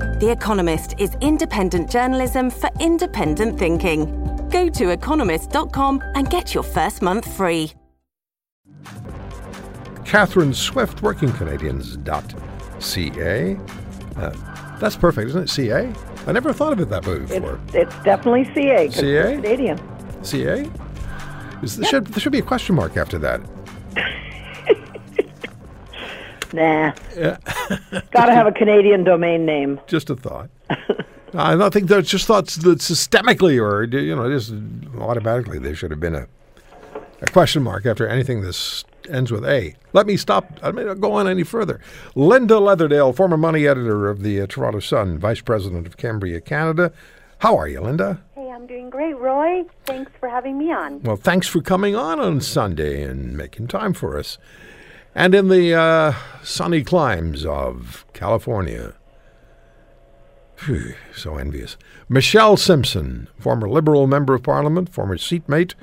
The Economist is independent journalism for independent thinking. Go to economist.com and get your first month free. Catherine Swift, workingcanadians.ca. Uh, that's perfect, isn't it? CA? I never thought of it that way before. It's, it's definitely CA. 'cause CA? Canadian. CA? Is, there, should, there should be a question mark after that. Nah. Got to have a Canadian domain name. Just a thought. I don't think that's just thoughts that systemically or, you know, just automatically there should have been a, a question mark after anything this ends with A. Let me stop. I mean, go on any further. Linda Leatherdale, former money editor of the uh, Toronto Sun, vice president of Cambria, Canada. How are you, Linda? Hey, I'm doing great, Roy. Thanks for having me on. Well, thanks for coming on on Sunday and making time for us. And in the uh, sunny climes of California, phew, so envious. Michelle Simson, former Liberal member of Parliament, former seatmate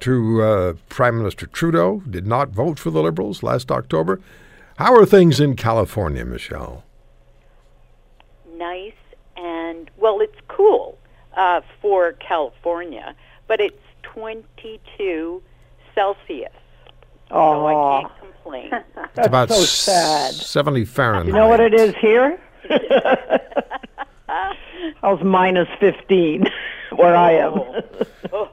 to uh, Prime Minister Trudeau, did not vote for the Liberals last October. How are things in California, Michelle? Nice and, well, it's cool uh, for California, but it's 22 Celsius. So I Oh, can't complain. It's about so sad. 70 Fahrenheit. You know what it is here? I was minus 15 where I am. oh,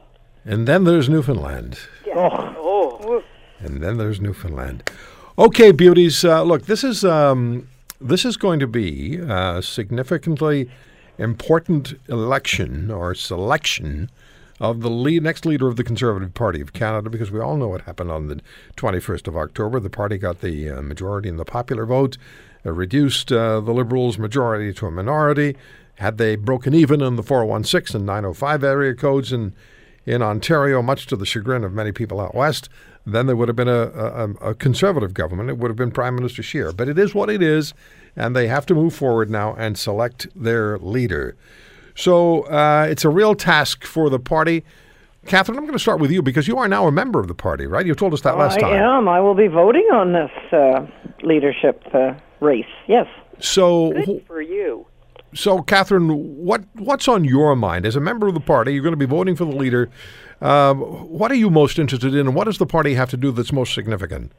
And then there's Newfoundland. oh, And then there's Newfoundland. Okay, beauties. Uh, look, this is um, this is going to be a significantly important election or selection of the lead, next leader of the Conservative Party of Canada, because we all know what happened on the 21st of October. The party got the uh, majority in the popular vote, uh, reduced uh, the Liberals' majority to a minority. Had they broken even in the 416 and 905 area codes in in Ontario, much to the chagrin of many people out west, then there would have been a, a, a conservative government. It would have been Prime Minister Scheer. But it is what it is, and they have to move forward now and select their leader. So uh, it's a real task for the party. Catherine, I'm going to start with you because you are now a member of the party, right? You told us that last I time. I am. I will be voting on this uh, leadership uh, race. Yes. So, good for you. so Catherine, what what's on your mind as a member of the party? You're going to be voting for the leader. Um, what are you most interested in, and what does the party have to do that's most significant?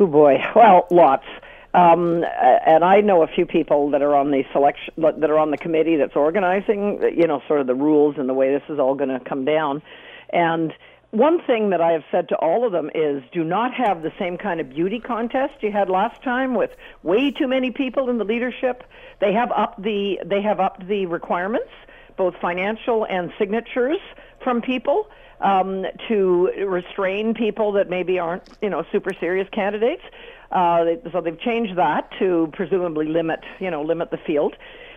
Oh boy. Well, lots. Um, and I know a few people that are on the selection that are on the committee that's organizing. You know, sort of the rules and the way this is all going to come down. And one thing that I have said to all of them is do not have the same kind of beauty contest you had last time with way too many people in the leadership. They have upped the they have upped the requirements, both financial and signatures from people um, to restrain people that maybe aren't you know super serious candidates. Uh, they, so they've changed that to presumably limit you know limit the field.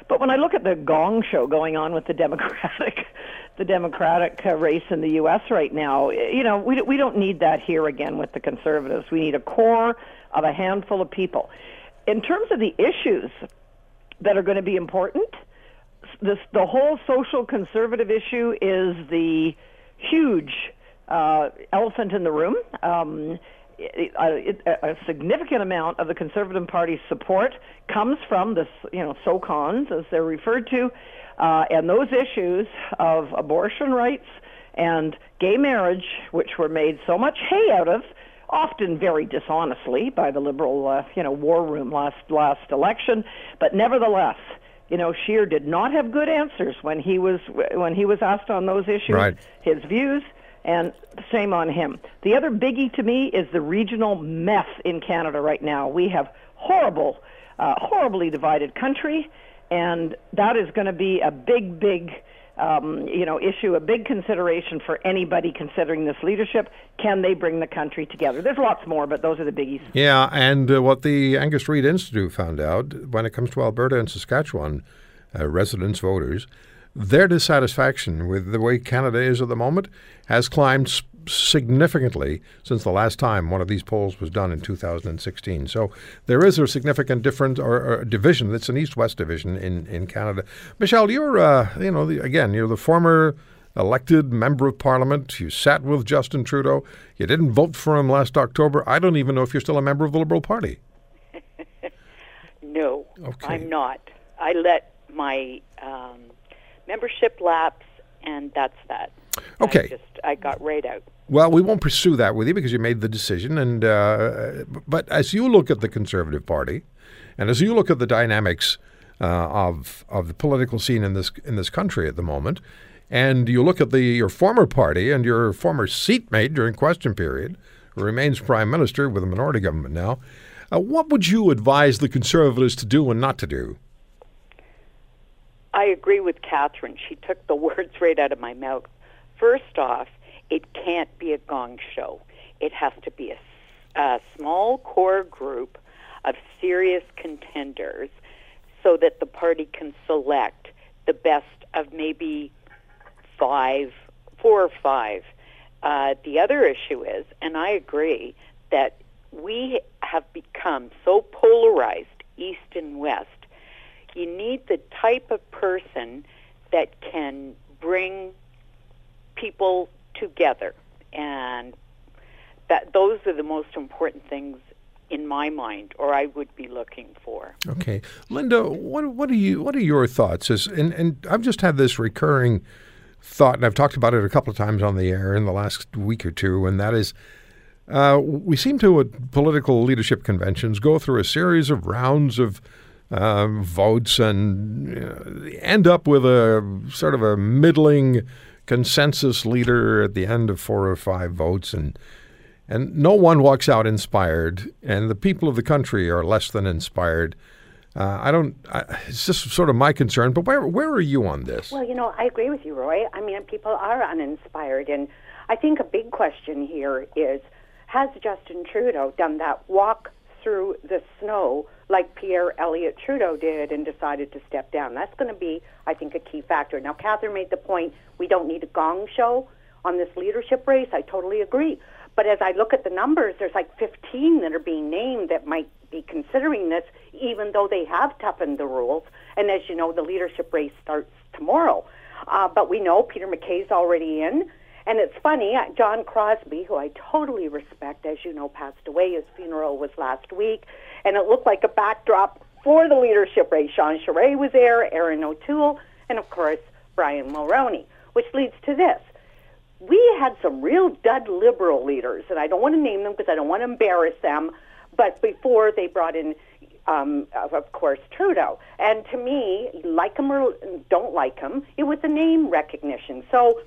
But when I look at the gong show going on with the Democratic, the Democratic uh, race in the U.S. right now, you know, we we don't need that here again with the conservatives. We need a core of a handful of people. In terms of the issues that are going to be important, this the whole social conservative issue is the huge uh, elephant in the room. Um, uh, a significant amount of the Conservative Party's support comes from the you know SOCONs, as they're referred to, uh, and those issues of abortion rights and gay marriage, which were made so much hay out of, often very dishonestly by the Liberal uh, you know war room last last election, but nevertheless. You know, Scheer did not have good answers when he was when he was asked on those issues. Right. His views, and shame on him. The other biggie to me is the regional mess in Canada right now. We have horrible, uh, horribly divided country, and that is going to be a big, big, um, you know, issue, a big consideration for anybody considering this leadership. Can they bring the country together? There's lots more, but those are the biggies. Yeah, and uh, what the Angus Reid Institute found out when it comes to Alberta and Saskatchewan, uh, residents, voters, their dissatisfaction with the way Canada is at the moment has climbed significantly since the last time one of these polls was done in 2016. So there is a significant difference or, or division. It's an east-west division in, in Canada. Michelle, you're uh, you know the, again you're the former elected member of parliament. You sat with Justin Trudeau. You didn't vote for him last October. I don't even know if you're still a member of the Liberal Party. No, Okay. I'm not. I let my um, membership lapse, and that's that. Okay. I just I got right out. Well, we won't pursue that with you because you made the decision. And uh, but as you look at the Conservative Party, and as you look at the dynamics uh, of of the political scene in this in this country at the moment, and you look at the your former party and your former seatmate during question period, who remains prime minister with a minority government now, uh, what would you advise the Conservatives to do and not to do? I agree with Catherine. She took the words right out of my mouth. First off, it can't be a gong show. It has to be a, a small core group of serious contenders so that the party can select the best of maybe five, four or five. Uh, the other issue is, and I agree, that we have become so polarized, east and west. You need the type of person that can bring people together, and that those are the most important things in my mind, or I would be looking for. Okay, Linda, what what are you what are your thoughts? As, and and I've just had this recurring thought, and I've talked about it a couple of times on the air in the last week or two, and that is. Uh, we seem to, at political leadership conventions, go through a series of rounds of um, votes and uh, end up with a sort of a middling consensus leader at the end of four or five votes, and and no one walks out inspired, and the people of the country are less than inspired. Uh, I don't. I, it's just sort of my concern. But where where are you on this? Well, you know, I agree with you, Roy. I mean, people are uninspired, and I think a big question here is: Has Justin Trudeau done that walk through the snow like Pierre Elliott Trudeau did and decided to step down? That's going to be, I think, a key factor. Now, Catherine made the point: we don't need a gong show on this leadership race. I totally agree. But as I look at the numbers, there's like 15 that are being named that might be considering this, even though they have toughened the rules. And as you know, the leadership race starts tomorrow. Uh, but we know Peter MacKay's already in. And it's funny, uh, John Crosbie, who I totally respect, as you know, passed away. His funeral was last week. And it looked like a backdrop for the leadership race. Jean Charest was there, Erin O'Toole, and of course, Brian Mulroney, which leads to this we had some real dud liberal leaders, and I don't want to name them because I don't want to embarrass them. But before they brought in, um, of course, Trudeau, and to me, like him or don't like him, it was a name recognition. So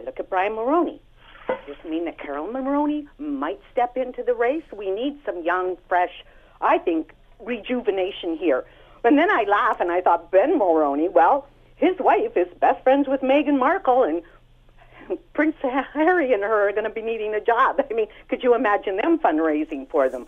I look at Brian Mulroney. Does this mean that Carol Mulroney might step into the race? We need some young, fresh, I think, rejuvenation here. And then I laugh and I thought Ben Mulroney, well, his wife is best friends with Meghan Markle, and Prince Harry and her are going to be needing a job. I mean, could you imagine them fundraising for them?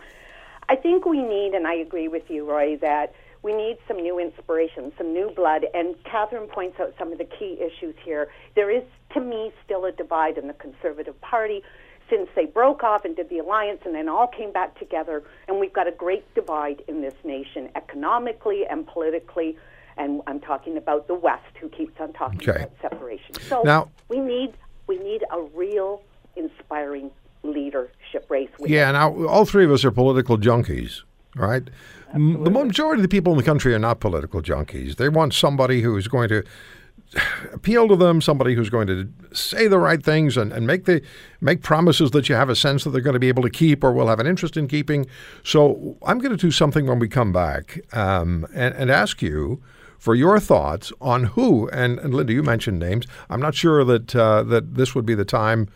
I think we need, and I agree with you, Roy, that we need some new inspiration, some new blood. And Catherine points out some of the key issues here. There is, to me, still a divide in the Conservative Party since they broke off and did the alliance and then all came back together. And we've got a great divide in this nation, economically and politically. And I'm talking about the West, who keeps on talking Okay. about separation. So Now- we need we need a real inspiring leadership race. Yeah, now all three of us are political junkies, right? M- The majority of the people in the country are not political junkies. They want somebody who is going to appeal to them, somebody who's going to say the right things and, and make the make promises that you have a sense that they're going to be able to keep or will have an interest in keeping. So I'm going to do something when we come back um, and, and ask you for your thoughts on who and, and Linda, you mentioned names. I'm not sure that uh, that this would be the time.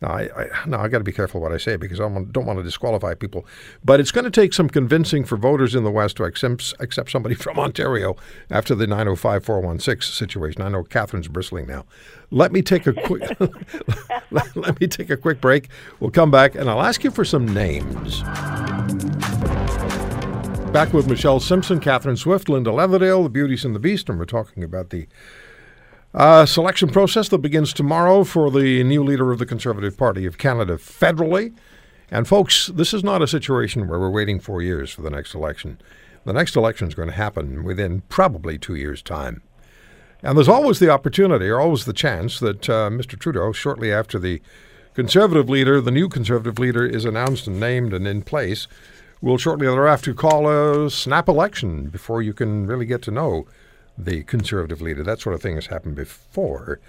No, I, I, no, I got to be careful what I say because I don't want to disqualify people. But it's going to take some convincing for voters in the West to accept, accept somebody from Ontario after the 905-416 situation. I know Catherine's bristling now. Let me take a quick let, let me take a quick break. We'll come back and I'll ask you for some names. Back with Michelle Simson, Catherine Swift, Linda Leatherdale, the Beauties and the Beast, and we're talking about the uh, selection process that begins tomorrow for the new leader of the Conservative Party of Canada federally. And folks, this is not a situation where we're waiting four years for the next election. The next election is going to happen within probably two years' time. And there's always the opportunity, or always the chance, that uh, Mr. Trudeau, shortly after the Conservative leader, the new Conservative leader, is announced and named and in place, will shortly thereafter call a snap election before you can really get to know the Conservative leader. That sort of thing has happened before.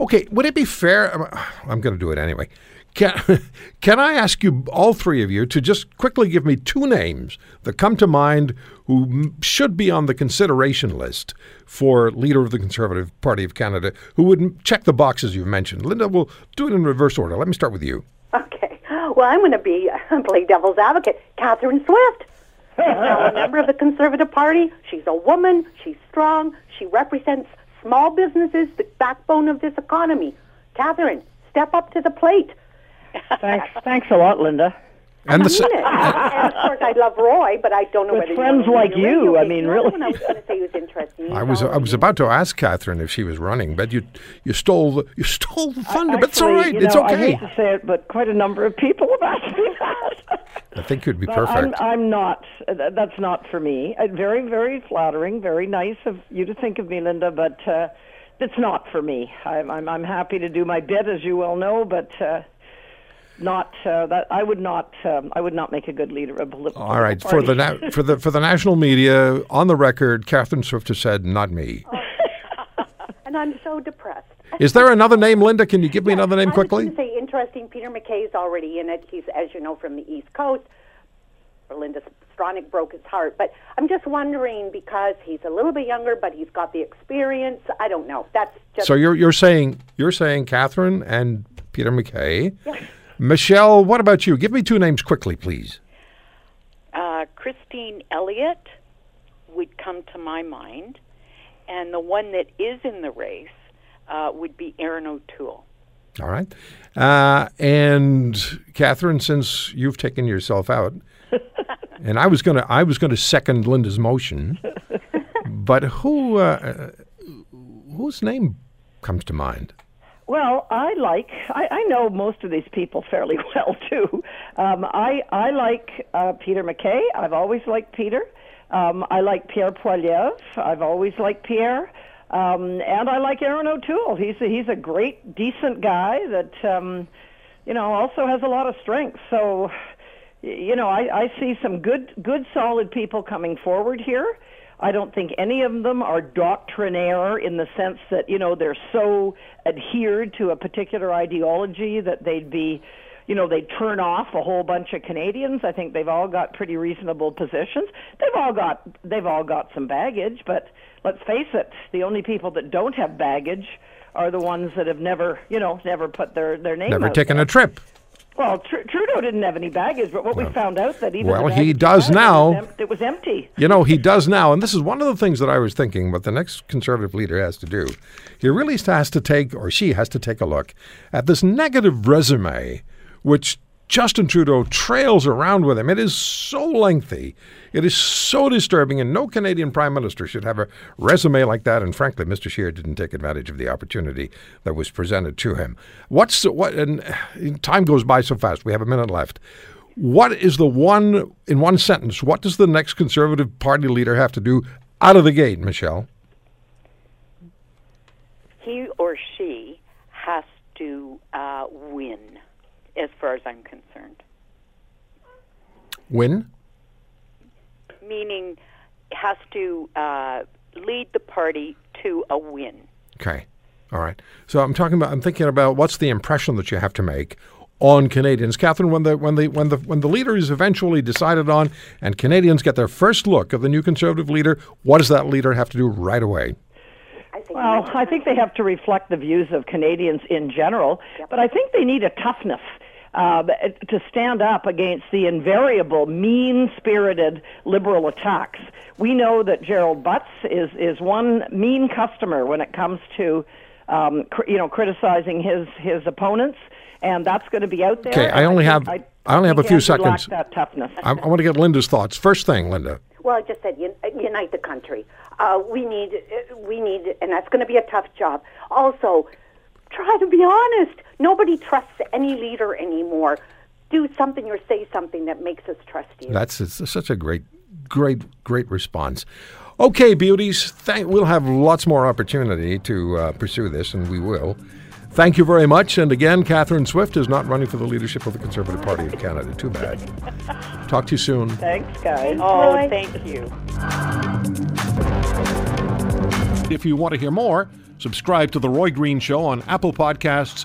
Okay, would it be fair? Um, I'm going to do it anyway. Can, can I ask you, all three of you, to just quickly give me two names that come to mind who should be on the consideration list for leader of the Conservative Party of Canada who would check the boxes you've mentioned? Linda, we'll do it in reverse order. Let me start with you. Okay. Well, I'm going to be play devil's advocate. Catherine Swift. Now a member of the Conservative Party. She's a woman. She's strong. She represents small businesses, the backbone of this economy. Catherine, step up to the plate. Thanks, thanks a lot, Linda. And the I mean it. and of course, I love Roy, but I don't know With whether friends you like you, I mean, really. other I was going to say was interesting. I was I was about to ask Catherine if she was running, but you you stole the, you stole the thunder. but it's all right. Actually, right. you it's know, I okay. hate to say it, but quite a number of people have asked me that. I think you'd be But perfect. I'm, I'm not. That's not for me. Uh, very, very flattering. Very nice of you to think of me, Linda. But uh, it's not for me. I'm, I'm, I'm happy to do my bit, as you well know, but uh, not uh, that. I would not. Um, I would not make a good leader of a political. all right, for the party. na- for the for the national media, on the record, Catherine Swift has said, "Not me." and I'm so depressed. Is there another name, Linda? Can you give me another name quickly? I was quickly? say interesting. Peter MacKay's already in it. He's, as you know, from the East Coast. Linda Stronach broke his heart, but I'm just wondering because he's a little bit younger, but he's got the experience. I don't know. That's just So you're you're saying you're saying Catherine and Peter MacKay. Michelle, what about you? Give me two names quickly, please. Uh, Christine Elliott would come to my mind, and the one that is in the race uh, would be Erin O'Toole. All right. Uh, and Catherine, since you've taken yourself out, and I was gonna I was gonna second Linda's motion, but who uh, whose name comes to mind? Well, I like. I, I know most of these people fairly well too. Um, I I like uh, Peter MacKay. I've always liked Peter. Um, I like Pierre Poilievre. I've always liked Pierre. Um, and I like Erin O'Toole. He's a, he's a great, decent guy that um, you know also has a lot of strength. So, you know, I, I see some good, good, solid people coming forward here. I don't think any of them are doctrinaire in the sense that, you know, they're so adhered to a particular ideology that they'd be, you know, they'd turn off a whole bunch of Canadians. I think they've all got pretty reasonable positions. They've all got they've all got some baggage, but let's face it, the only people that don't have baggage are the ones that have never, you know, never put their their name Never taken there. a trip. Well, Tr- Trudeau didn't have any baggage, but what we found out that even Well, he does had, now. It was, em- it was empty. You know, he does now, and this is one of the things that I was thinking what the next conservative leader has to do. He really has to take, or she has to take a look at this negative resume, which Justin Trudeau trails around with him. It is so lengthy. It is so disturbing, and no Canadian Prime Minister should have a resume like that. And frankly, Mr. Scheer didn't take advantage of the opportunity that was presented to him. What's the, what? And time goes by so fast. We have a minute left. What is the one in one sentence? What does the next Conservative Party leader have to do out of the gate, Michelle? He or she has to uh, win, as far as I'm concerned. Win. Meaning, has to uh, lead the party to a win. Okay. All right. So I'm talking about. I'm thinking about what's the impression that you have to make on Canadians, Catherine. When the when the when the when the leader is eventually decided on, and Canadians get their first look of the new Conservative leader, what does that leader have to do right away? I think Well, I think they have to reflect the views of Canadians in general, but I think they need a toughness uh, to stand up against the invariable mean-spirited liberal attacks. We know that Gerald Butts is is one mean customer when it comes to um, cr- you know criticizing his his opponents, and that's going to be out there. Okay, I only think- have I, I only have a Yeah, few we seconds. lack that toughness. I, I want to get Linda's thoughts. First thing, Linda. Well, I just said unite the country. Uh, we need, uh, we need, and that's going to be a tough job. Also, try to be honest. Nobody trusts any leader anymore. Do something or say something that makes us trust you. That's it's such a great, great, great response. Okay, beauties. Thank, we'll have lots more opportunity to uh, pursue this, and we will. Thank you very much. And again, Catherine Swift is not running for the leadership of the Conservative Party of Canada. Too bad. Talk to you soon. Thanks, guys. Oh, Roy. thank you. If you want to hear more, subscribe to The Roy Green Show on Apple Podcasts,